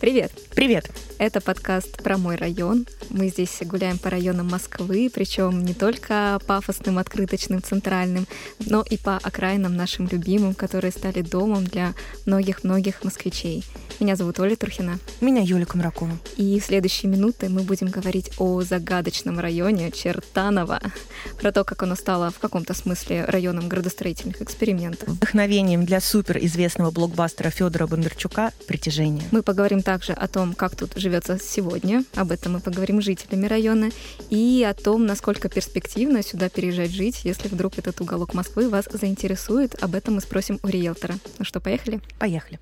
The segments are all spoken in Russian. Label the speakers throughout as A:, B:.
A: Привет!
B: Привет!
A: Это подкаст про мой район. Мы здесь гуляем по районам Москвы, причем не только пафосным, открыточным, центральным, но и по окраинам нашим любимым, которые стали домом для многих-многих москвичей. Меня зовут Оля Турхина.
B: Меня Юлия Комракова.
A: И в следующие минуты мы будем говорить о загадочном районе Чертаново, про то, как оно стало в каком-то смысле районом градостроительных экспериментов.
B: Вдохновением для суперизвестного блокбастера Федора Бондарчука «Притяжение».
A: Мы поговорим также о том, как тут живется сегодня, об этом мы поговорим с жителями района, и о том, насколько перспективно сюда переезжать жить, если вдруг этот уголок Москвы вас заинтересует. Об этом мы спросим у риэлтора. Ну что, поехали?
B: Поехали.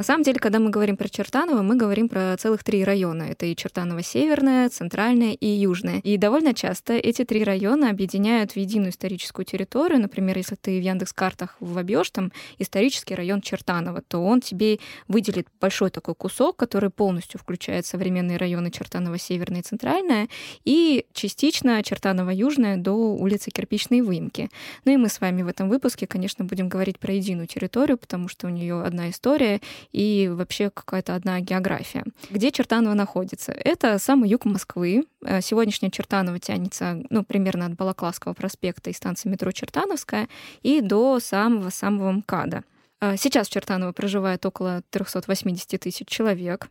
A: На самом деле, когда мы говорим про Чертаново, мы говорим про целых три района. Это и Чертаново северное, центральное и южное. И довольно часто эти три района объединяют в единую историческую территорию. Например, если ты в Яндекс-картах вобьешь там исторический район Чертаново, то он тебе выделит большой такой кусок, который полностью включает современные районы Чертаново северное и центральное, и частично Чертаново южное до улицы Кирпичной выемки. Ну и мы с вами в этом выпуске, конечно, будем говорить про единую территорию, потому что у нее одна история, и вообще какая-то одна география. Где Чертаново находится? Это самый юг Москвы. Э, сегодняшняя Чертаново тянется ну, примерно от Балаклавского проспекта и станции метро Чертановская и до самого-самого МКАДа. Э, сейчас в Чертаново проживает около 380 тысяч человек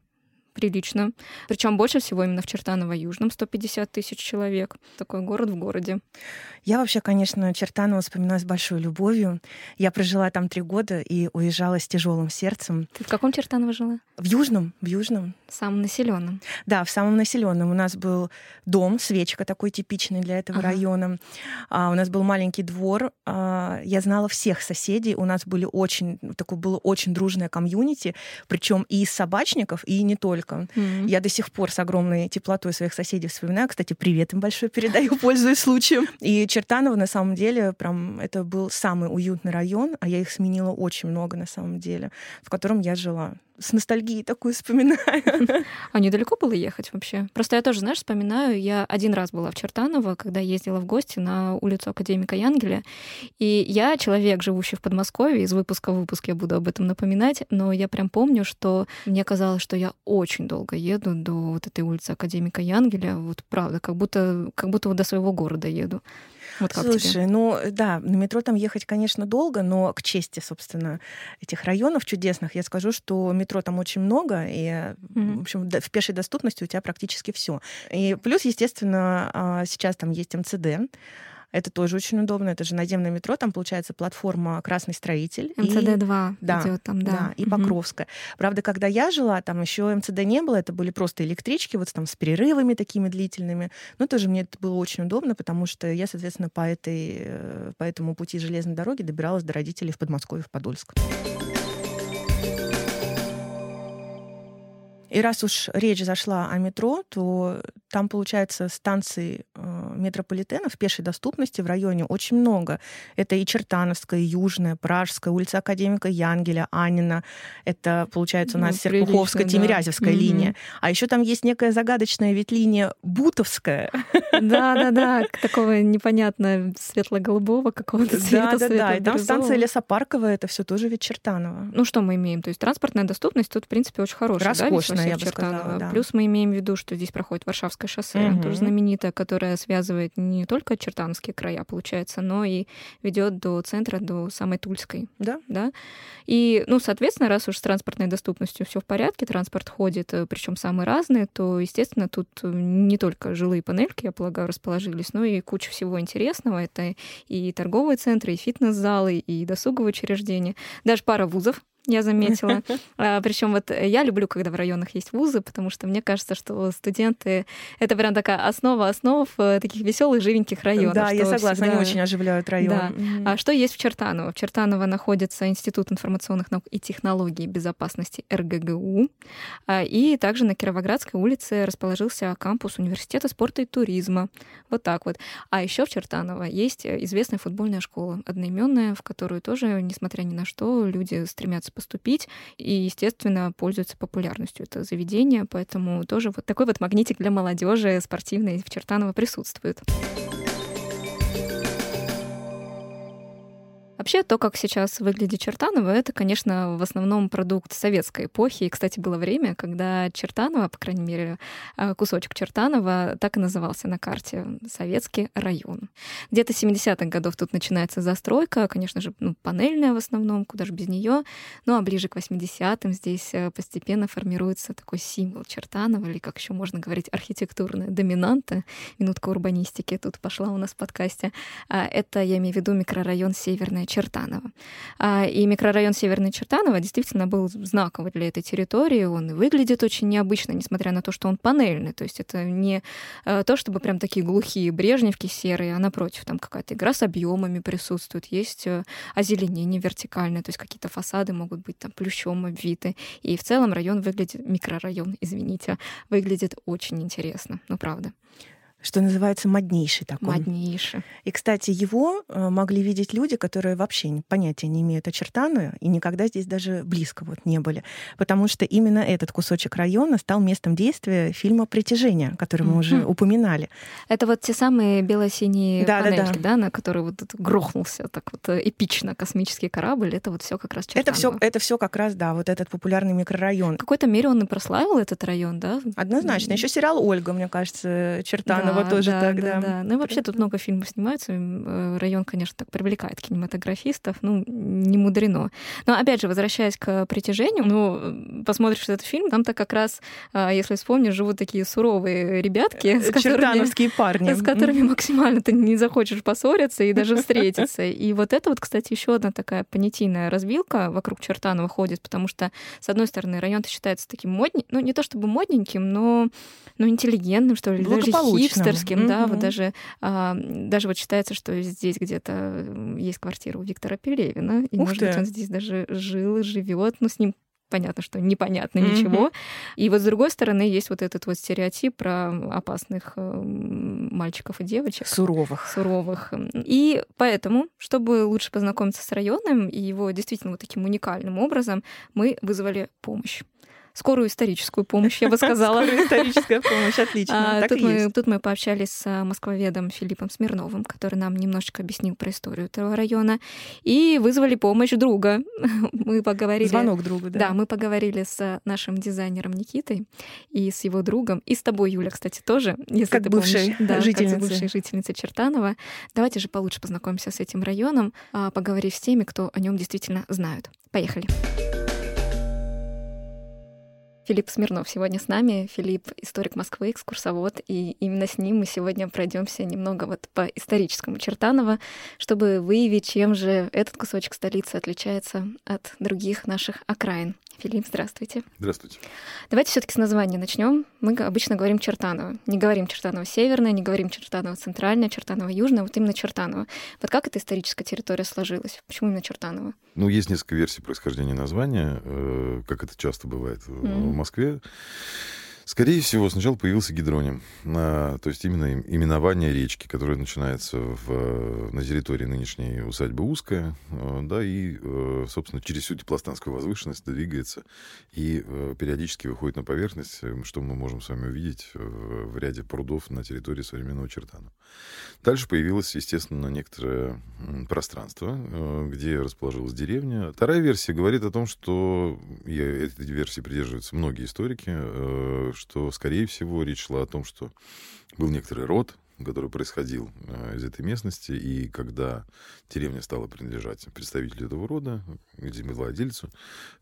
A: прилично. Причем больше всего именно в Чертаново-Южном 150 тысяч человек. Такой город в городе.
B: Я вообще, конечно, Чертаново вспоминаю с большой любовью. Я прожила там три года и уезжала с тяжелым сердцем.
A: Ты в каком Чертаново жила?
B: В Южном, в Южном.
A: Самом населенном.
B: Да, в самом населенном. У нас был дом, свечка такой типичный для этого ага. района. А, у нас был маленький двор. А, я знала всех соседей. У нас были очень, такое было очень дружное комьюнити, причем и из собачников, и не только. Mm-hmm. Я до сих пор с огромной теплотой своих соседей вспоминаю. Кстати, привет им большой передаю, пользуясь случаем. И Чертаново, на самом деле, прям это был самый уютный район, а я их сменила очень много, на самом деле, в котором я жила с ностальгией такой вспоминаю.
A: А недалеко было ехать вообще? Просто я тоже, знаешь, вспоминаю, я один раз была в Чертаново, когда ездила в гости на улицу Академика Янгеля, и я человек, живущий в Подмосковье, из выпуска в выпуск я буду об этом напоминать, но я прям помню, что мне казалось, что я очень долго еду до вот этой улицы Академика Янгеля, вот правда, как будто, как будто вот до своего города еду. Вот как
B: Слушай,
A: тебе?
B: ну да, на метро там ехать, конечно, долго, но к чести, собственно, этих районов чудесных, я скажу, что метро там очень много, и, mm-hmm. в общем, в пешей доступности у тебя практически все. И плюс, естественно, а, сейчас там есть МЦД, это тоже очень удобно. Это же наземное метро. Там получается платформа Красный строитель.
A: МЦД-2
B: да,
A: идет там, да. да
B: и угу. Покровская. Правда, когда я жила, там еще МЦД не было. Это были просто электрички, вот там с перерывами такими длительными. Но тоже мне это было очень удобно, потому что я, соответственно, по, этой, э, по этому пути железной дороги добиралась до родителей в Подмосковье, в Подольск. И раз уж речь зашла о метро, то там, получается, станций э, метрополитена в пешей доступности в районе очень много. Это и Чертановская, и Южная, Пражская, улица Академика Янгеля, Анина. Это, получается, у нас ну, Серпуховская, да. Тимирязевская mm-hmm. линия. А еще там есть некая загадочная ведь линия Бутовская.
A: Да-да-да, такого непонятно светло-голубого какого-то цвета.
B: Да-да-да, и там станция Лесопарковая, это все тоже ведь Чертаново.
A: Ну что мы имеем? То есть транспортная доступность тут, в принципе, очень хорошая.
B: Роскошная, я бы сказала.
A: Плюс мы имеем в виду, что здесь проходит Варшавское шоссе, угу. тоже знаменитое, которое связывает не только чертановские края, получается, но и ведет до центра, до самой Тульской.
B: Да.
A: да? И, ну, соответственно, раз уж с транспортной доступностью все в порядке, транспорт ходит, э, причем самый разный, то, естественно, тут не только жилые панельки, я полагаю, расположились, но и куча всего интересного. Это и торговые центры, и фитнес-залы, и досуговые учреждения. Даже пара вузов я заметила. А, Причем вот я люблю, когда в районах есть вузы, потому что мне кажется, что студенты это прям такая основа основ э, таких веселых, живеньких районов.
B: Да, я согласна, всегда... они очень оживляют район. Да.
A: Mm-hmm. А что есть в Чертаново? В Чертаново находится Институт информационных наук и технологий безопасности РГГУ. А, и также на Кировоградской улице расположился кампус Университета спорта и туризма. Вот так вот. А еще в Чертаново есть известная футбольная школа, одноименная, в которую тоже, несмотря ни на что, люди стремятся поступить, и, естественно, пользуется популярностью это заведение, поэтому тоже вот такой вот магнитик для молодежи спортивной в Чертаново присутствует. Вообще, то, как сейчас выглядит Чертаново, это, конечно, в основном продукт советской эпохи. И, кстати, было время, когда Чертаново, по крайней мере, а, кусочек Чертанова так и назывался на карте — Советский район. Где-то 70-х годов тут начинается застройка, конечно же, ну, панельная в основном, куда же без нее. Ну, а ближе к 80-м здесь э, постепенно формируется такой символ Чертанова, или, как еще можно говорить, архитектурная доминанта. Минутка урбанистики тут пошла у нас в подкасте. А, это, я имею в виду, микрорайон Северная Чертаново. А, и микрорайон Северный Чертаново действительно был знаковый для этой территории. Он выглядит очень необычно, несмотря на то, что он панельный. То есть это не а, то, чтобы прям такие глухие брежневки серые, а напротив, там какая-то игра с объемами присутствует, есть э, озеленение вертикальное, то есть какие-то фасады могут быть там плющом обвиты. И в целом район выглядит, микрорайон, извините, выглядит очень интересно, ну правда
B: что называется, моднейший такой.
A: Моднейший.
B: И, кстати, его э, могли видеть люди, которые вообще понятия не имеют о Чертанове и никогда здесь даже близко вот не были. Потому что именно этот кусочек района стал местом действия фильма «Притяжение», который мы mm-hmm. уже упоминали.
A: Это вот те самые бело-синие да, панельки, да, да. да, на которые вот грохнулся так вот э, эпично космический корабль. Это вот все как раз Чертаново.
B: Это все, это все как раз, да, вот этот популярный микрорайон.
A: В какой-то мере он и прославил этот район, да?
B: Однозначно. Еще сериал «Ольга», мне кажется, Чертанова Романова да, тоже
A: да,
B: тогда.
A: Да, да. Ну и вообще тут много фильмов снимаются. Э, район, конечно, так привлекает кинематографистов. Ну, не мудрено. Но опять же, возвращаясь к притяжению, ну, посмотришь этот фильм, там-то как раз, а, если вспомнишь, живут такие суровые ребятки,
B: с которыми, парни.
A: С которыми максимально ты не захочешь поссориться и даже встретиться. И вот это вот, кстати, еще одна такая понятийная разбилка вокруг Чертанова ходит, потому что, с одной стороны, район считается таким модненьким, ну, не то чтобы модненьким, но, но интеллигентным, что ли, даже mm-hmm. да, вот даже, а, даже вот считается, что здесь где-то есть квартира у Виктора Пелевина, и, может быть, он здесь даже жил, живет, но с ним понятно, что непонятно mm-hmm. ничего. И вот с другой стороны есть вот этот вот стереотип про опасных э, мальчиков и девочек.
B: Суровых.
A: Суровых. И поэтому, чтобы лучше познакомиться с районом и его действительно вот таким уникальным образом, мы вызвали помощь скорую историческую помощь, я бы сказала.
B: Скорую историческая помощь, отлично.
A: А, тут, мы, тут мы пообщались с а, москвоведом Филиппом Смирновым, который нам немножечко объяснил про историю этого района, и вызвали помощь друга. Мы поговорили...
B: Звонок другу, да?
A: Да, мы поговорили с нашим дизайнером Никитой и с его другом, и с тобой, Юля, кстати, тоже, если
B: как
A: ты
B: бывшей
A: помнишь. Да,
B: жительницы.
A: как бывшей жительницы Чертанова. Давайте же получше познакомимся с этим районом, а, поговорив с теми, кто о нем действительно знают. Поехали. Поехали. Филипп Смирнов сегодня с нами. Филипп — историк Москвы, экскурсовод, и именно с ним мы сегодня пройдемся немного вот по историческому Чертаново, чтобы выявить, чем же этот кусочек столицы отличается от других наших окраин. Филипп, здравствуйте.
C: Здравствуйте.
A: Давайте все-таки с названия начнем. Мы обычно говорим Чертаново. Не говорим Чертаново Северное, не говорим Чертаново Центральное, Чертаново Южное, вот именно Чертаново. Вот как эта историческая территория сложилась? Почему именно Чертаново?
C: Ну, есть несколько версий происхождения названия, э, как это часто бывает mm-hmm. в Москве. Скорее всего, сначала появился гидроним, а, то есть именно именование речки, которая начинается в, на территории нынешней усадьбы Узкая, а, да, и, э, собственно, через всю теплостанскую возвышенность двигается и э, периодически выходит на поверхность, э, что мы можем с вами увидеть в ряде прудов на территории современного Чертана. Дальше появилось, естественно, некоторое пространство, где расположилась деревня. Вторая версия говорит о том, что, и этой версии придерживаются многие историки, что, скорее всего, речь шла о том, что был некоторый род, который происходил э, из этой местности, и когда деревня стала принадлежать представителю этого рода, землевладельцу,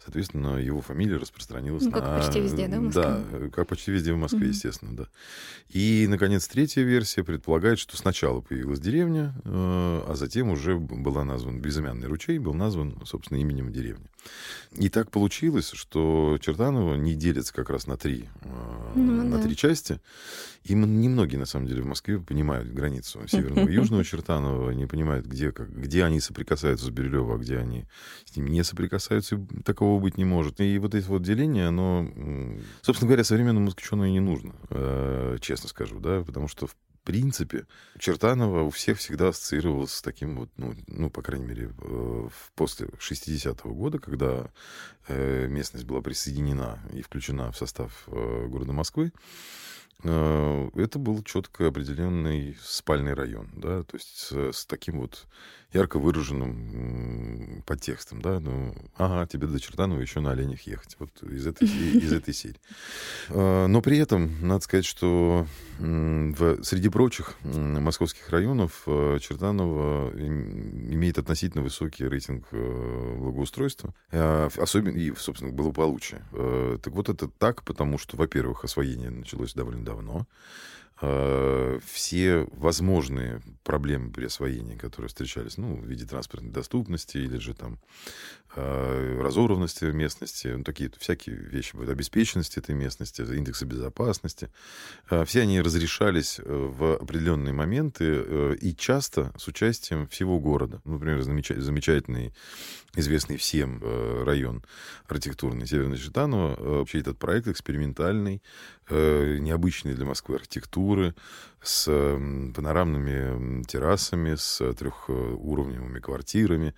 C: соответственно, его фамилия распространилась
A: ну, как
C: на...
A: почти везде, да, в
C: Москве? Да, как почти везде в Москве, mm-hmm. естественно, да. И, наконец, третья версия предполагает, что сначала появилась деревня, э, а затем уже была назван безымянный ручей, был назван, собственно, именем деревни. И так получилось, что Чертаново не делится как раз на три, э, ну, на да. три части. И немногие, на самом деле, в Москве понимают границу северного и южного Чертанова, не понимают, где, как, где они соприкасаются с Бирюлево, а где они с ними не соприкасаются, такого быть не может. И вот это вот деление, оно, собственно говоря, современному москвичу и не нужно, э, честно скажу, да, потому что в принципе, Чертанова у всех всегда ассоциировалась с таким вот, ну, ну по крайней мере, э, после 60-го года, когда э, местность была присоединена и включена в состав города Москвы, это был четко определенный спальный район, да, то есть с, с таким вот ярко выраженным подтекстом, да, ну, ага, тебе до Чертанова еще на оленях ехать, вот из этой, из этой серии. Э, но при этом, надо сказать, что в, среди прочих московских районов э, Чертаново имеет относительно высокий рейтинг благоустройства, особенно и, собственно, благополучия. Так вот это так, потому что, во-первых, освоение началось довольно давно. Э, все возможные проблемы при освоении, которые встречались, ну, в виде транспортной доступности или же там э, разорванности местности, ну, такие всякие вещи, обеспеченности этой местности, индексы безопасности, э, все они разрешались в определенные моменты и часто с участием всего города. Например, замечательный, известный всем район архитектурный Северный Читаново, вообще этот проект экспериментальный, необычный для Москвы архитектуры, архитектуры с панорамными террасами, с трехуровневыми квартирами.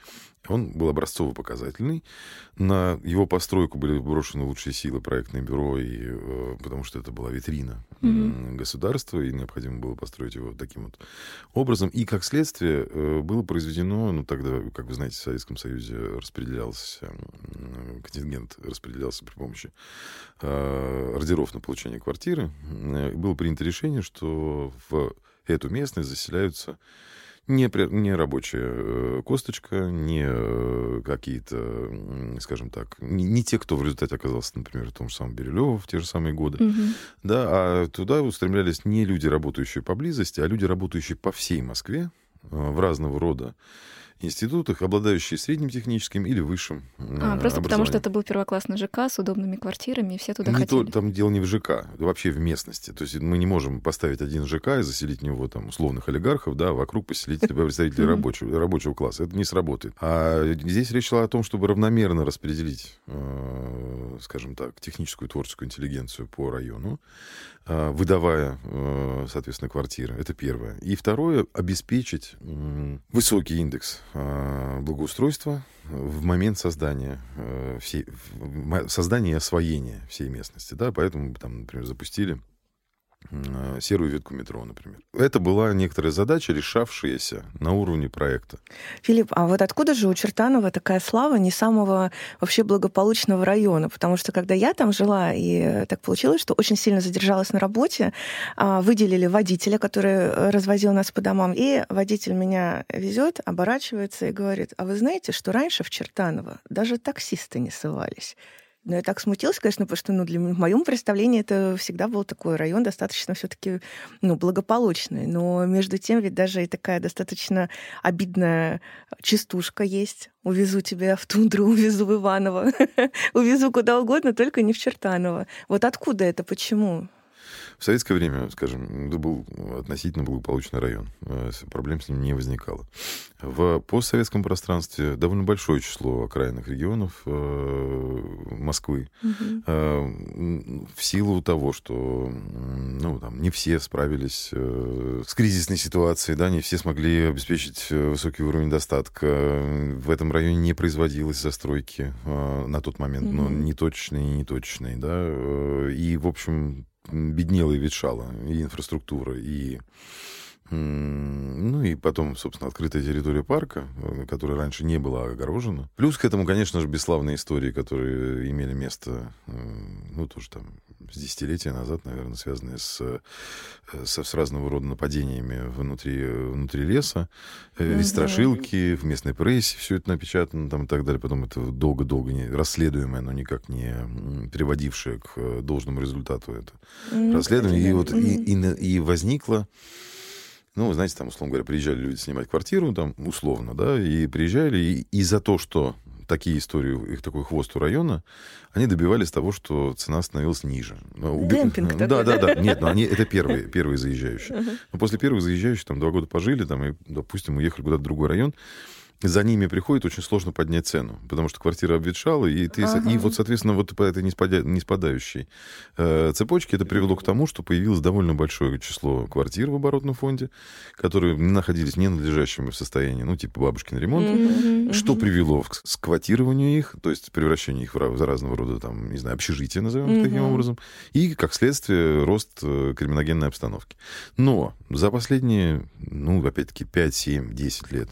C: Он был образцово-показательный. На его постройку были брошены лучшие силы проектное бюро, и, э, потому что это была витрина mm-hmm. государства, и необходимо было построить его таким вот образом. И, как следствие, э, было произведено, ну, тогда, как вы знаете, в Советском Союзе распределялся, контингент распределялся при помощи э, ордеров на получение квартиры. Было принято решение, что в эту местность заселяются не, не рабочая э, косточка, не э, какие-то, скажем так, не, не те, кто в результате оказался, например, в том же самом Бирюлево в те же самые годы, угу. да, а туда устремлялись не люди, работающие поблизости, а люди, работающие по всей Москве э, в разного рода институтах, обладающие средним техническим или высшим
A: А, просто потому что это был первоклассный ЖК с удобными квартирами, и все туда
C: не
A: хотели.
C: То, там дело не в ЖК, вообще в местности. То есть мы не можем поставить один ЖК и заселить в него там условных олигархов, да, вокруг поселить представителей рабочего, рабочего класса. Это не сработает. А здесь речь шла о том, чтобы равномерно распределить, э, скажем так, техническую творческую интеллигенцию по району, э, выдавая, э, соответственно, квартиры. Это первое. И второе, обеспечить высокий индекс Э, благоустройства в момент создания э, всей, создания и освоения всей местности, да, поэтому там, например, запустили серую ветку метро, например. Это была некоторая задача, решавшаяся на уровне проекта.
B: Филипп, а вот откуда же у Чертанова такая слава не самого вообще благополучного района? Потому что когда я там жила, и так получилось, что очень сильно задержалась на работе, а, выделили водителя, который развозил нас по домам, и водитель меня везет, оборачивается и говорит, а вы знаете, что раньше в Чертаново даже таксисты не ссывались? Но я так смутилась, конечно, потому что ну, для, в моем представлении это всегда был такой район достаточно все-таки ну, благополучный. Но между тем ведь даже и такая достаточно обидная частушка есть. Увезу тебя в тундру, увезу в Иваново, увезу куда угодно, только не в Чертаново. Вот откуда это, почему?
C: В советское время, скажем, это был относительно благополучный район. Э, проблем с ним не возникало. В постсоветском пространстве довольно большое число окраинных регионов э, Москвы. Угу. В силу того, что ну, там, не все справились с кризисной ситуацией, да, не все смогли обеспечить высокий уровень достатка. В этом районе не производилось застройки на тот момент, угу. но неточной и неточной. Да, и, в общем, беднела и ветшала и инфраструктура, и ну и потом, собственно, открытая территория парка, э, которая раньше не была огорожена. Плюс к этому, конечно же, бесславные истории, которые имели место, э, ну, тоже там с десятилетия назад, наверное, связанные с, э, с, с разного рода нападениями внутри, внутри леса. Ведь страшилки в местной прессе, все это напечатано там и так далее. Потом это долго-долго не расследуемое, но никак не приводившее к должному результату это расследование. И вот и, и, и возникло ну, знаете, там, условно говоря, приезжали люди снимать квартиру, там, условно, да, и приезжали, и, и за то, что такие истории, их такой хвост у района, они добивались того, что цена становилась ниже.
B: Ну, Демпинг
C: Да, такой. да, да. Нет, но они, это первые, первые заезжающие. Но после первых заезжающих там два года пожили, там, и, допустим, уехали куда-то в другой район, за ними приходит, очень сложно поднять цену, потому что квартира обветшала, и, ты, ага. и вот, соответственно, вот по этой не спадающей э, цепочке это привело к тому, что появилось довольно большое число квартир в оборотном фонде, которые находились в ненадлежащем состоянии, ну, типа бабушкин ремонт, mm-hmm. что привело к сквотированию их, то есть превращению их в разного рода, там, не знаю, общежития, назовем mm-hmm. таким образом, и, как следствие, рост э, криминогенной обстановки. Но за последние, ну, опять-таки, 5, 7, 10 лет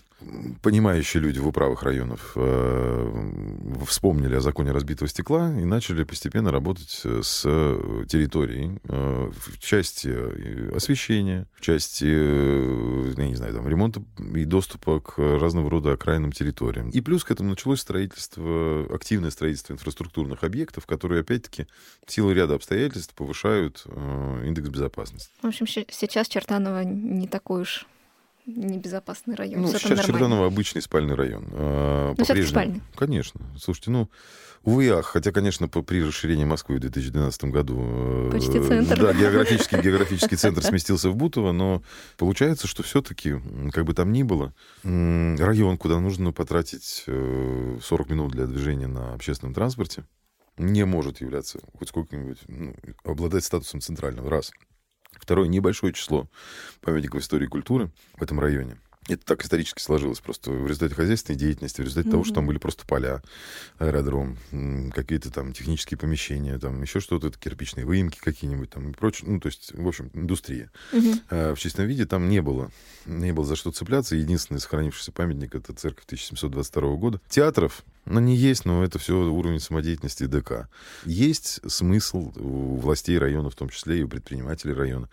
C: понимающие люди в управах районов э, вспомнили о законе разбитого стекла и начали постепенно работать с территорией э, в части э, освещения, в части, я не знаю, там, ремонта и доступа к разного рода окраинным территориям. И плюс к этому началось строительство, активное строительство инфраструктурных объектов, которые, опять-таки, в силу ряда обстоятельств повышают индекс безопасности.
A: В общем, сейчас Чертаново не такой уж небезопасный район.
C: Ну, сейчас Черданово обычный спальный район. А,
A: ну, все спальный.
C: Конечно. Слушайте, ну, увы, ах, хотя, конечно, по, при расширении Москвы в 2012 году...
A: Э, Почти центр.
C: Да, географический, географический центр сместился в Бутово, но получается, что все-таки, как бы там ни было, район, куда нужно потратить 40 э, минут для движения на общественном транспорте, не может являться хоть сколько-нибудь, ну, обладать статусом центрального, раз. Второе, небольшое число памятников истории и культуры в этом районе. Это так исторически сложилось просто в результате хозяйственной деятельности, в результате mm-hmm. того, что там были просто поля, аэродром, какие-то там технические помещения, там еще что-то, кирпичные выемки какие-нибудь там и прочее. Ну, то есть, в общем, индустрия. Mm-hmm. А в чистом виде там не было. Не было за что цепляться. Единственный сохранившийся памятник — это церковь 1722 года. Театров ну, не есть, но это все уровень самодеятельности ДК. Есть смысл у властей района, в том числе и у предпринимателей района,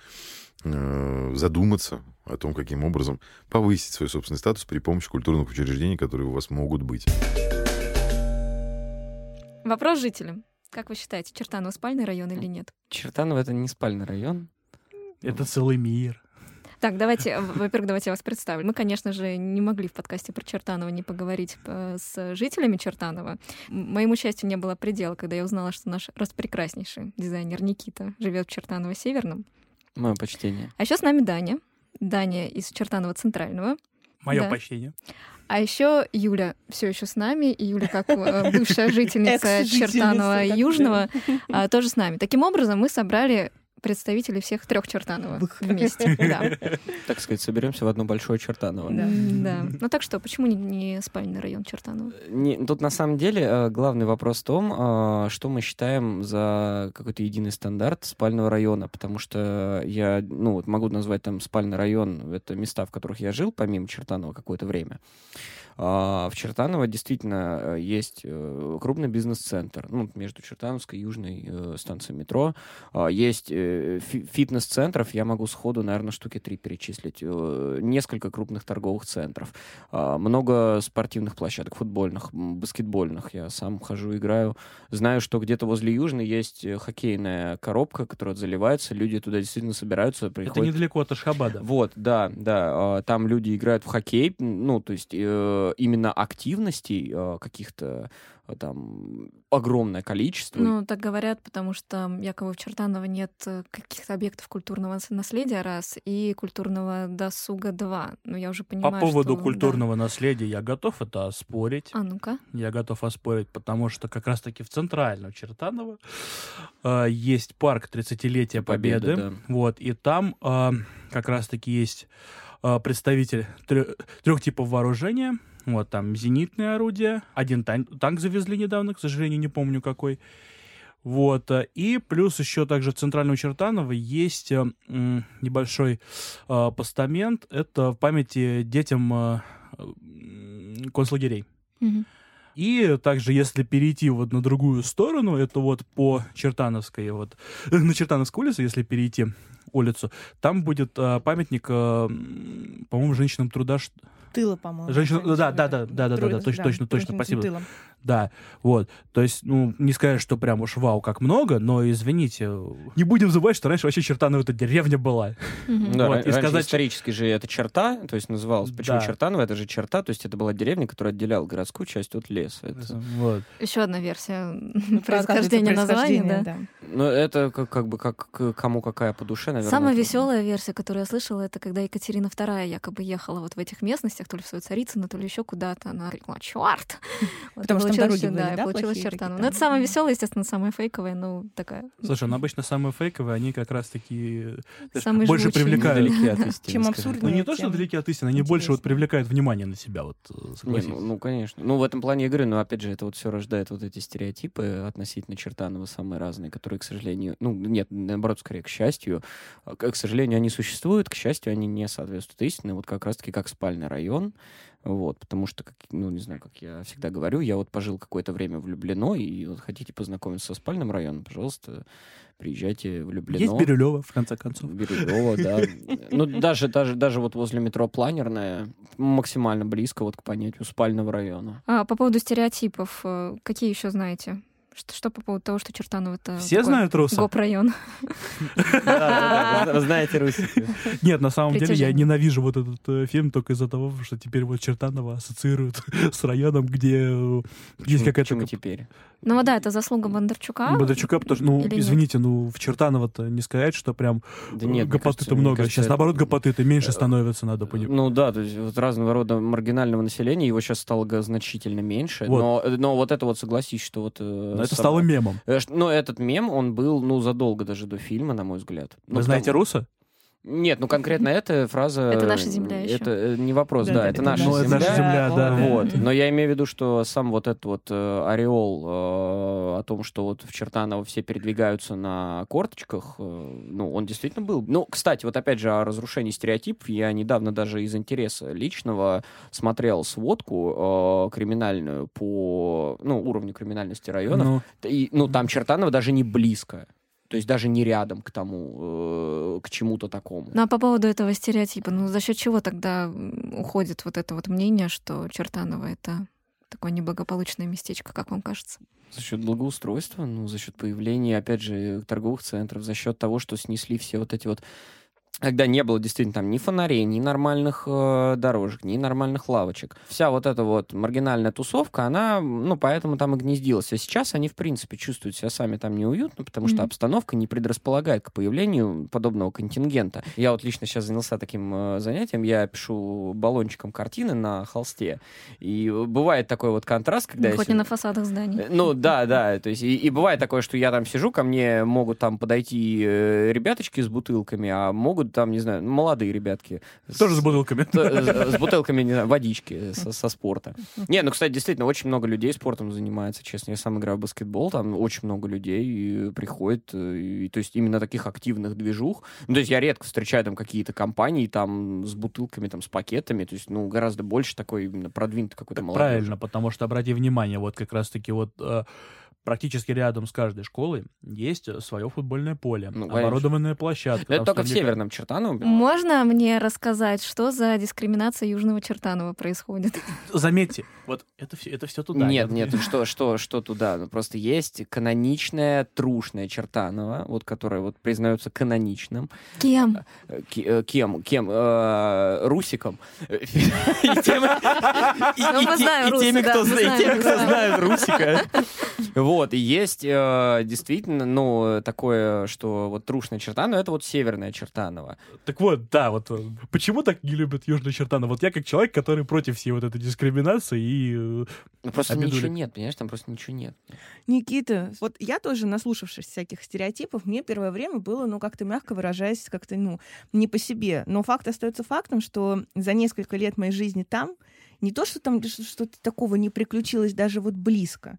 C: задуматься о том, каким образом повысить свой собственный статус при помощи культурных учреждений, которые у вас могут быть.
A: Вопрос жителям. Как вы считаете, Чертаново спальный район или нет?
D: Чертаново — это не спальный район.
E: Это целый мир.
A: Так, давайте, во-первых, давайте я вас представлю. Мы, конечно же, не могли в подкасте про Чертанова не поговорить э, с жителями Чертанова. Моему счастью не было предела, когда я узнала, что наш распрекраснейший дизайнер Никита живет в Чертаново Северном.
D: Мое почтение.
A: А еще с нами Даня. Даня из Чертанова Центрального.
E: Мое да. почтение.
A: А еще Юля все еще с нами, и Юля, как э, бывшая жительница Чертанова Южного, а, тоже с нами. Таким образом, мы собрали представители всех трех Чертановых вместе.
D: Так сказать, соберемся в одно большое Чертаново.
A: Да. Ну так что, почему не спальный район Чертанова?
D: Тут на самом деле э, главный вопрос в том, э, что мы считаем за какой-то единый стандарт спального района, потому что я ну, могу назвать там спальный район, это места, в которых я жил, помимо Чертанова, какое-то время. А, в Чертаново действительно э, есть э, крупный бизнес-центр, ну, между Чертановской и Южной э, станцией метро. А, есть фитнес-центров, я могу сходу, наверное, штуки три перечислить. Несколько крупных торговых центров. А, много спортивных площадок, футбольных, баскетбольных. Я сам хожу, играю. Знаю, что где-то возле Южной есть хоккейная коробка, которая заливается, люди туда действительно собираются.
E: Приходят... Это недалеко от Ашхабада.
D: Вот, да, да. Там люди играют в хоккей, ну, то есть именно активностей э, каких-то э, там огромное количество.
A: Ну, так говорят, потому что якобы в Чертаново нет э, каких-то объектов культурного наследия, раз, и культурного досуга, два. Ну, я уже понимаю,
E: По поводу
A: что,
E: культурного
A: да.
E: наследия я готов это оспорить.
A: А ну-ка.
E: Я готов оспорить, потому что как раз-таки в центральном Чертаново э, есть парк 30-летия Победы. Победы да. Вот, и там э, как раз-таки есть э, представитель трех типов вооружения — вот там зенитные орудия. Один тан- танк завезли недавно, к сожалению, не помню какой. Вот. Э, и плюс еще также в Центральном Чертаново есть э, небольшой э, постамент. Это в памяти детям концлагерей. Mm-hmm. И также, если перейти вот на другую сторону, это вот по Чертановской, вот на Чертановской улице, если перейти улицу, там будет э, памятник, э, по-моему, женщинам труда,
B: тыла, по-моему.
E: Женщина, да, да, да, да, да, да, да, точно, точно, точно, спасибо. Тылом. Да, вот. То есть, ну, не сказать, что прям уж вау, как много, но, извините, не будем забывать, что раньше вообще Чертаново это деревня была.
D: Да, вот, и сказать... исторически же это черта, то есть называлось, почему да. Чертаново, это же черта, то есть это была деревня, которая отделяла городскую часть от леса. Это...
A: Вот. Еще одна версия ну, происхождения названия, да. да.
D: Ну, это как, как бы как кому какая по душе, наверное.
A: Самая веселая версия, которую я слышала, это когда Екатерина II якобы ехала вот в этих местностях, то ли в свою Царицыно, то ли еще куда-то. Она крикнула «Черт!»
B: Потому что дороги были, да,
A: да получилась Чертанова. Ну, это самая веселая, естественно, самая фейковая, ну, такая.
E: Слушай, ну, обычно самые фейковые, они как раз-таки больше привлекают.
B: Чем абсурднее.
E: Ну, не то, что далеки от истины, они больше вот привлекают внимание на себя, вот,
D: ну, ну, конечно. Ну, в этом плане игры, но, опять же, это вот все рождает вот эти стереотипы относительно Чертанова самые разные, которые, к сожалению, ну, нет, наоборот, скорее, к счастью, а, к сожалению, они существуют, к счастью, они не соответствуют истине, вот как раз-таки как спальный район, вот, потому что, как, ну, не знаю, как я всегда говорю, я вот пожил какое-то время влюблено, и вот хотите познакомиться со спальным районом, пожалуйста, приезжайте в Люблино.
E: Есть Бирюлево, в конце концов.
D: Бирюлево, да. Ну, даже, даже, даже вот возле метро Планерная максимально близко вот к понятию спального района.
A: А, по поводу стереотипов, э, какие еще знаете? Что, что по поводу того, что Чертанов это
E: Все знают Руса?
A: Гоп-район.
D: Вы знаете Русик.
E: Нет, на самом деле я ненавижу вот этот э, фильм только из-за того, что теперь вот Чертанова ассоциируют с районом, где э, есть какая-то...
D: Почему теперь?
A: Ну да, это заслуга Бондарчука.
E: Бондарчука, потому что, ну, извините, ну, в Чертаново-то не сказать, что прям нет, гопоты-то много. Сейчас, наоборот, гопоты-то меньше э, становятся, надо понимать.
D: Ну да, то есть вот разного рода маргинального населения, его сейчас стало значительно меньше. Но вот это вот, согласись, что вот...
E: Это стало мемом.
D: Но этот мем, он был, ну, задолго даже до фильма, на мой взгляд.
E: Вы ну, знаете Руса?
D: Нет, ну конкретно эта фраза...
A: Это наша земля еще.
D: Это э, не вопрос, да, да это, это наша
E: ну,
D: земля.
E: Это наша земля, да.
D: Вот. Но я имею в виду, что сам вот этот вот э, ореол э, о том, что вот в Чертаново все передвигаются на корточках, э, ну, он действительно был. Ну, кстати, вот опять же о разрушении стереотипов. Я недавно даже из интереса личного смотрел сводку э, криминальную по, ну, уровню криминальности районов. Ну. И, ну, там Чертаново даже не близко. То есть даже не рядом к тому, э, к чему-то такому.
A: Ну а по поводу этого стереотипа, ну за счет чего тогда уходит вот это вот мнение, что Чертаново это такое неблагополучное местечко, как вам кажется?
D: За счет благоустройства, ну, за счет появления, опять же, торговых центров, за счет того, что снесли все вот эти вот когда не было действительно там ни фонарей, ни нормальных э, дорожек, ни нормальных лавочек. Вся вот эта вот маргинальная тусовка, она, ну, поэтому там и гнездилась. А сейчас они, в принципе, чувствуют себя сами там неуютно, потому mm-hmm. что обстановка не предрасполагает к появлению подобного контингента. Я вот лично сейчас занялся таким э, занятием, я пишу баллончиком картины на холсте, и бывает такой вот контраст, когда...
A: Ну, хоть
D: не
A: на фасадах зданий.
D: Э, ну, да, да, то есть, и, и бывает такое, что я там сижу, ко мне могут там подойти э, ребяточки с бутылками, а могут могут там, не знаю, молодые ребятки.
E: Тоже с, с бутылками.
D: С, с бутылками, не знаю, водички со, со спорта. Не, ну, кстати, действительно, очень много людей спортом занимается, честно. Я сам играю в баскетбол, там очень много людей приходит, э, и, то есть именно таких активных движух. Ну, то есть я редко встречаю там какие-то компании там с бутылками, там с пакетами, то есть, ну, гораздо больше такой именно продвинутый какой-то молодежь.
E: Правильно, потому что, обрати внимание, вот как раз-таки вот э, практически рядом с каждой школой есть свое футбольное поле, ну, оборудованная площадка.
D: Это только в Северном Чертаново.
A: Можно мне рассказать, что за дискриминация Южного Чертанова происходит?
E: Заметьте, вот это все, это все туда.
D: Нет, нет, нет что, что, что туда? Ну, просто есть каноничная трушная Чертанова, вот которая вот признается каноничным.
A: Кем?
D: Э, э, кем? Кем? Э, Русиком. И теми, кто знает Русика. Вот, и есть э, действительно, ну, такое, что вот трушная черта, но это вот северная Чертанова.
E: Так вот, да, вот э, почему так не любят Южную Чертанову? Вот я как человек, который против всей вот этой дискриминации и... Э,
D: ну, просто обидули. ничего нет, понимаешь, там просто ничего нет.
B: Никита, вот я тоже, наслушавшись всяких стереотипов, мне первое время было, ну, как-то мягко выражаясь, как-то, ну, не по себе. Но факт остается фактом, что за несколько лет моей жизни там не то, что там что-то такого не приключилось даже вот близко,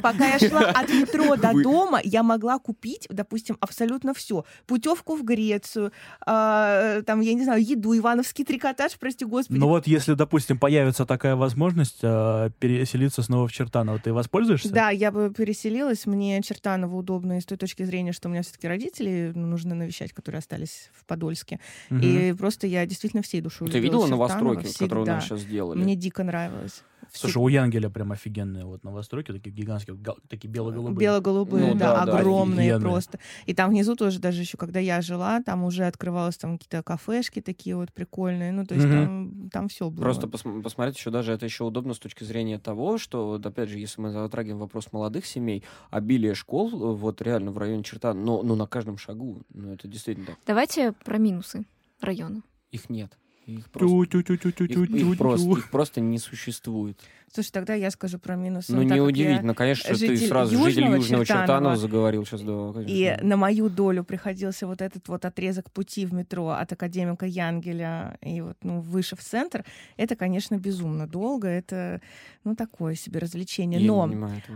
B: Пока я шла от метро до дома, я могла купить, допустим, абсолютно все. Путевку в Грецию, э, там, я не знаю, еду, ивановский трикотаж, прости господи.
E: Ну вот, если, допустим, появится такая возможность э, переселиться снова в Чертаново, ты воспользуешься?
B: Да, я бы переселилась. Мне Чертаново удобно с той точки зрения, что у меня все-таки родители нужно навещать, которые остались в Подольске. Угу. И просто я действительно всей душой
D: Ты видела новостройки, которые у нас сейчас сделали?
B: Мне дико нравилось.
E: Слушай, у Янгеля прям офигенные вот новостройки, такие гигантские, такие бело-голубые.
B: Бело-голубые, ну, да, да, огромные да, просто. И там внизу тоже, даже еще когда я жила, там уже открывалось там какие-то кафешки такие вот прикольные. Ну, то есть mm-hmm. там, там все было.
D: Просто пос- посмотреть еще даже это еще удобно с точки зрения того, что, вот опять же, если мы затрагиваем вопрос молодых семей, обилие школ вот реально в районе черта, но, но на каждом шагу. Ну, это действительно так.
A: Давайте про минусы района.
D: Их нет. Их просто, их, их, просто, их просто не существует.
B: Слушай, тогда я скажу про минусы.
D: Ну, неудивительно, конечно, что ты сразу Южного житель Южного Чертанова, Чертанова заговорил сейчас. Да,
B: конечно. И на мою долю приходился вот этот вот отрезок пути в метро от академика Янгеля и вот, ну, выше в центр. Это, конечно, безумно долго. Это, ну, такое себе развлечение. Я Но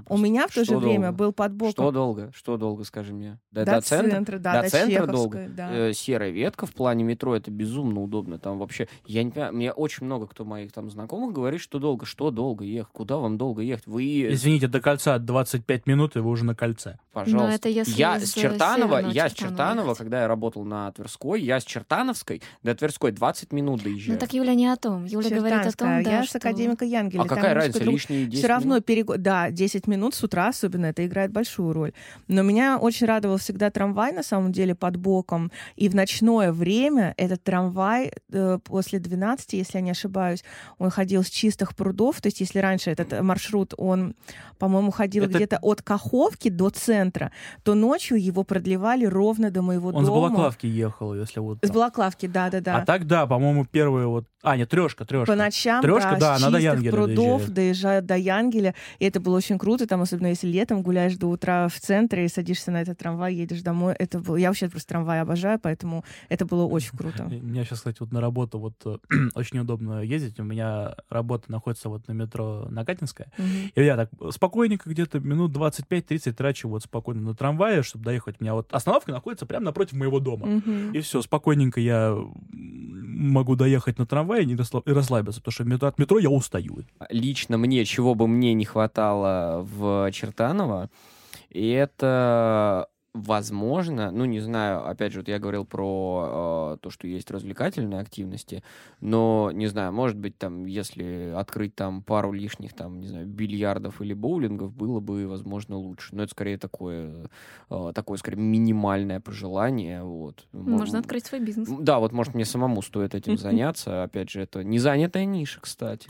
B: у меня в то же время был под боком...
D: Что долго? Что долго, скажи мне?
B: До, до, до центра? центра? Да,
D: до,
B: до
D: центра долго? Да. Э, серая ветка в плане метро, это безумно удобно. Там вообще... Я не понимаю, мне очень много кто моих там знакомых говорит, что долго. Что долго? ехать? Куда вам долго ехать? Вы...
E: Извините, до кольца 25 минут, и вы уже на кольце.
D: Пожалуйста. Но это если я с Чертанова, я с Чертанова, ехать. когда я работал на Тверской, я с Чертановской до Тверской 20 минут доезжаю.
A: Ну так Юля не о том. Юля говорит о том, да,
B: Я
A: что...
B: с академика Янгеля.
D: А какая разница, лишние 10
B: Все равно, перего... да, 10 минут с утра особенно, это играет большую роль. Но меня очень радовал всегда трамвай, на самом деле, под боком. И в ночное время этот трамвай э, после 12, если я не ошибаюсь, он ходил с чистых прудов, то есть если раньше этот маршрут, он, по-моему, ходил это... где-то от Каховки до центра, то ночью его продлевали ровно до моего
E: он
B: дома.
E: Он с Балаклавки ехал, если вот...
B: С Балаклавки, да-да-да.
E: А тогда, по-моему, первые вот... А, нет, трешка, трешка.
B: По ночам,
E: трешка,
B: да,
E: да она до Янгеля
B: прудов доезжают до Янгеля, и это было очень круто, там, особенно если летом гуляешь до утра в центре и садишься на этот трамвай, едешь домой, это было... Я вообще просто трамвай обожаю, поэтому это было очень круто.
E: У меня сейчас, кстати, вот на работу вот очень удобно ездить, у меня работа находится вот на метро Накатинская, mm-hmm. и я так спокойненько где-то минут 25-30 трачу вот спокойно на трамвае, чтобы доехать. У меня вот остановка находится прямо напротив моего дома. Mm-hmm. И все, спокойненько я могу доехать на трамвае и расслабиться, потому что от метро я устаю.
D: Лично мне, чего бы мне не хватало в Чертаново, это возможно, ну не знаю, опять же, вот я говорил про э, то, что есть развлекательные активности, но не знаю, может быть, там, если открыть там пару лишних, там, не знаю, бильярдов или боулингов, было бы, возможно, лучше. Но это скорее такое, э, такое скорее минимальное пожелание. Вот.
A: Можно открыть свой бизнес.
D: Да, вот может мне самому стоит этим заняться. Опять же, это не занятая ниша, кстати.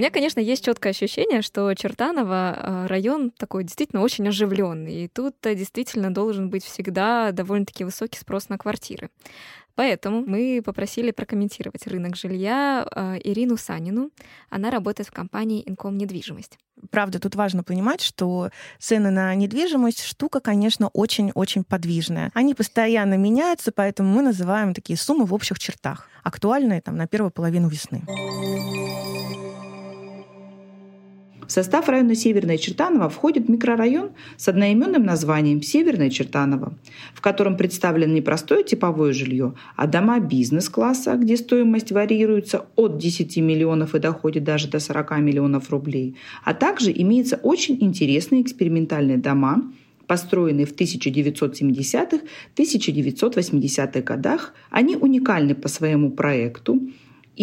A: У меня, конечно, есть четкое ощущение, что Чертаново э, район такой действительно очень оживленный, и тут э, действительно должен быть всегда довольно-таки высокий спрос на квартиры. Поэтому мы попросили прокомментировать рынок жилья э, Ирину Санину. Она работает в компании Инком недвижимость.
B: Правда, тут важно понимать, что цены на недвижимость штука, конечно, очень-очень подвижная. Они постоянно меняются, поэтому мы называем такие суммы в общих чертах, актуальные там на первую половину весны.
F: В состав района Северная Чертанова входит микрорайон с одноименным названием Северная Чертанова, в котором представлено не простое типовое жилье, а дома бизнес-класса, где стоимость варьируется от 10 миллионов и доходит даже до 40 миллионов рублей, а также имеются очень интересные экспериментальные дома, построенные в 1970-1980-х годах. Они уникальны по своему проекту,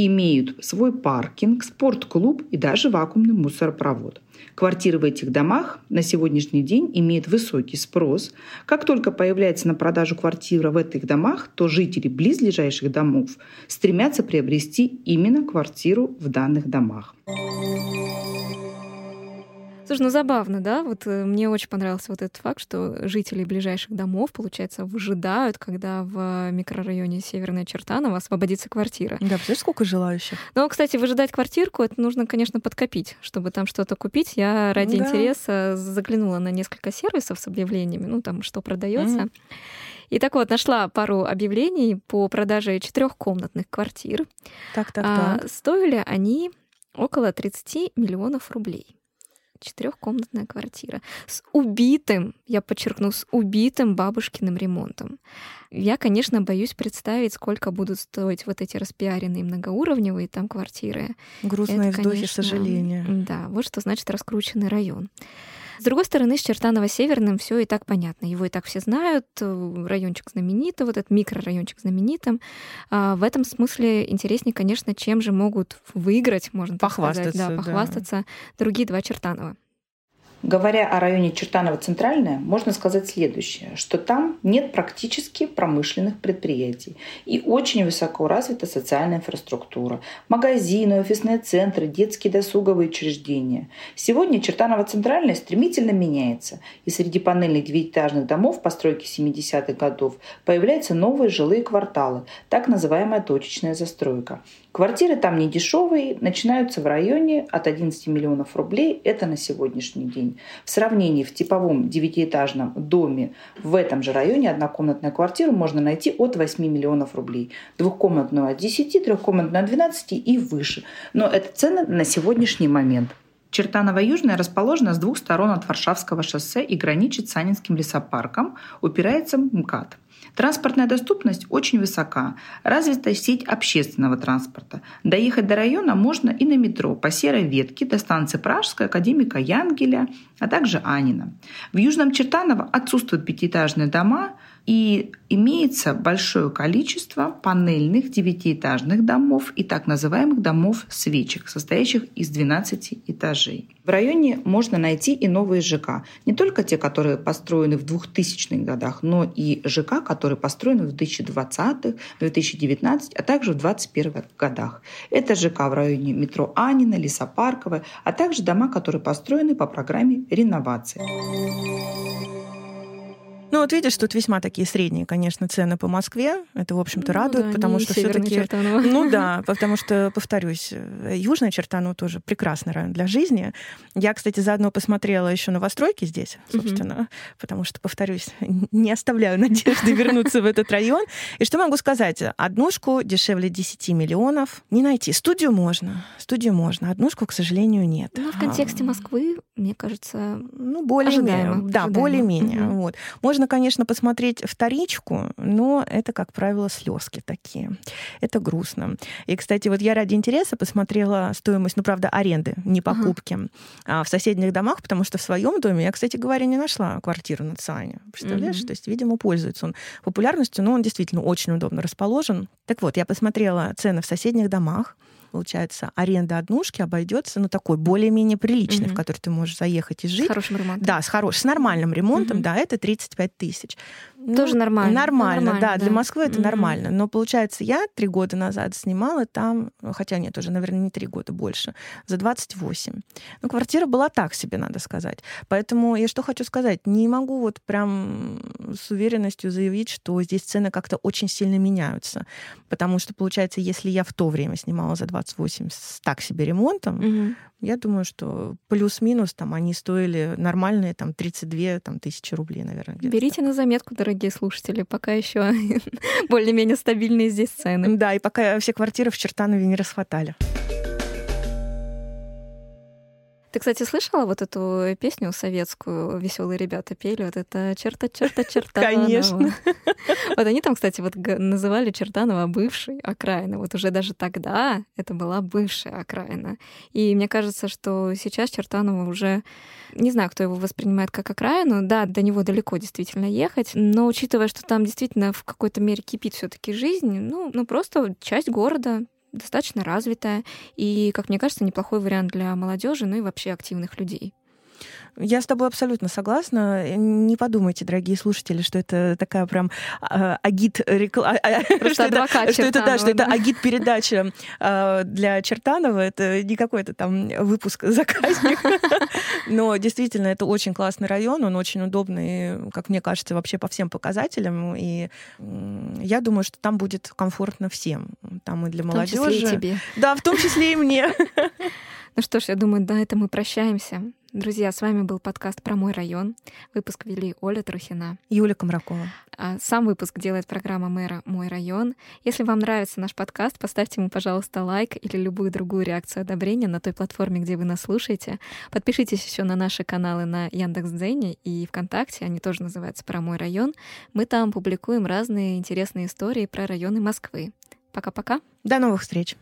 F: имеют свой паркинг, спортклуб и даже вакуумный мусоропровод. Квартиры в этих домах на сегодняшний день имеют высокий спрос. Как только появляется на продажу квартира в этих домах, то жители близлежащих домов стремятся приобрести именно квартиру в данных домах.
A: Слушай, ну забавно, да? Вот э, мне очень понравился вот этот факт, что жители ближайших домов, получается, выжидают, когда в микрорайоне Северная Чертанова освободится квартира.
B: Да, представляешь, сколько желающих?
A: Ну, кстати, выжидать квартирку, это нужно, конечно, подкопить, чтобы там что-то купить. Я ради да. интереса заглянула на несколько сервисов с объявлениями, ну, там, что продается. Mm-hmm. И так вот, нашла пару объявлений по продаже четырехкомнатных квартир.
B: Так, так, а, так.
A: Стоили они около 30 миллионов рублей четырехкомнатная квартира с убитым, я подчеркну, с убитым бабушкиным ремонтом. Я, конечно, боюсь представить, сколько будут стоить вот эти распиаренные многоуровневые там квартиры.
B: Грустные Это, вздохи конечно, сожаления.
A: Да, вот что значит раскрученный район. С другой стороны, с Чертаново-Северным все и так понятно. Его и так все знают, райончик знаменитый, вот этот микрорайончик знаменитым. А в этом смысле интереснее, конечно, чем же могут выиграть, можно так сказать, да, похвастаться да. другие два Чертанова.
F: Говоря о районе Чертаново-Центральное, можно сказать следующее, что там нет практически промышленных предприятий и очень высоко развита социальная инфраструктура, магазины, офисные центры, детские досуговые учреждения. Сегодня Чертаново-Центральное стремительно меняется, и среди панельных девятиэтажных домов постройки 70-х годов появляются новые жилые кварталы, так называемая точечная застройка. Квартиры там не дешевые, начинаются в районе от 11 миллионов рублей. Это на сегодняшний день. В сравнении в типовом девятиэтажном доме в этом же районе однокомнатную квартиру можно найти от 8 миллионов рублей. Двухкомнатную от 10, трехкомнатную от 12 и выше. Но это цены на сегодняшний момент. Чертаново-Южная расположена с двух сторон от Варшавского шоссе и граничит с Анинским лесопарком, упирается МКАД – Транспортная доступность очень высока, развита сеть общественного транспорта. Доехать до района можно и на метро по серой ветке до станции Пражская, академика Янгеля, а также Анина. В Южном Чертаново отсутствуют пятиэтажные дома – и имеется большое количество панельных девятиэтажных домов и так называемых домов свечек, состоящих из 12 этажей. В районе можно найти и новые ЖК. Не только те, которые построены в 2000-х годах, но и ЖК, которые построены в 2020-х, 2019 а также в 2021 годах. Это ЖК в районе метро Анина, Лесопарковая, а также дома, которые построены по программе реновации.
B: Ну вот видишь, тут весьма такие средние, конечно, цены по Москве. Это, в общем-то, ну, радует, да, потому что все-таки... Ну да, потому что, повторюсь, Южная Чертанова тоже прекрасный район для жизни. Я, кстати, заодно посмотрела еще новостройки здесь, собственно, угу. потому что, повторюсь, не оставляю надежды вернуться в этот район. И что могу сказать? Однушку дешевле 10 миллионов не найти. Студию можно, студию можно, однушку, к сожалению, нет.
A: Ну, в контексте Москвы, мне кажется,
B: ну, более-менее. Да, более-менее. Вот. Можно конечно, посмотреть вторичку, но это, как правило, слезки такие. Это грустно. И, кстати, вот я ради интереса посмотрела стоимость, ну, правда, аренды, не покупки, ага. а в соседних домах, потому что в своем доме я, кстати говоря, не нашла квартиру на Циане. Представляешь? Угу. То есть, видимо, пользуется он популярностью, но он действительно очень удобно расположен. Так вот, я посмотрела цены в соседних домах получается, аренда однушки обойдется, ну, такой более-менее приличный, mm-hmm. в который ты можешь заехать и жить. С
A: хорошим ремонтом.
B: Да, с, хорош, с нормальным ремонтом, mm-hmm. да, это 35 тысяч.
A: Тоже ну, нормально.
B: Нормально, нормально да, да, для Москвы это mm-hmm. нормально. Но, получается, я три года назад снимала там, хотя нет, уже, наверное, не три года, больше, за 28. Ну, квартира была так себе, надо сказать. Поэтому я что хочу сказать, не могу вот прям с уверенностью заявить, что здесь цены как-то очень сильно меняются. Потому что, получается, если я в то время снимала за 28 с так себе ремонтом, mm-hmm. я думаю, что плюс-минус там они стоили нормальные там 32 там, тысячи рублей, наверное.
A: Берите на заметку, дорогие дорогие слушатели, пока еще более-менее стабильные здесь цены.
B: Да, и пока все квартиры в Чертанове не расхватали.
A: Ты, кстати, слышала вот эту песню советскую «Веселые ребята» пели? Вот это «Черта, черта, черта».
B: Конечно.
A: Вот они там, кстати, вот называли Чертанова бывшей окраиной. Вот уже даже тогда это была бывшая окраина. И мне кажется, что сейчас Чертанова уже... Не знаю, кто его воспринимает как окраину. Да, до него далеко действительно ехать. Но учитывая, что там действительно в какой-то мере кипит все таки жизнь, ну, ну просто часть города, достаточно развитая и, как мне кажется, неплохой вариант для молодежи, ну и вообще активных людей.
B: Я с тобой абсолютно согласна. Не подумайте, дорогие слушатели, что это такая прям э, агит реклама.
A: А, что, это,
B: что это, да, что это агит передача э, для Чертанова. Это не какой-то там выпуск заказник. Но действительно, это очень классный район, он очень удобный, как мне кажется, вообще по всем показателям. И я думаю, что там будет комфортно всем. Там и для молодежи. В том числе
A: и тебе.
B: Да, в том числе и мне.
A: Ну что ж, я думаю, на этом мы прощаемся. Друзья, с вами был подкаст про мой район. Выпуск вели Оля Трухина.
B: Юля Комракова.
A: А сам выпуск делает программа мэра «Мой район». Если вам нравится наш подкаст, поставьте ему, пожалуйста, лайк или любую другую реакцию одобрения на той платформе, где вы нас слушаете. Подпишитесь еще на наши каналы на Яндекс.Дзене и ВКонтакте, они тоже называются «Про мой район». Мы там публикуем разные интересные истории про районы Москвы. Пока-пока.
B: До новых встреч.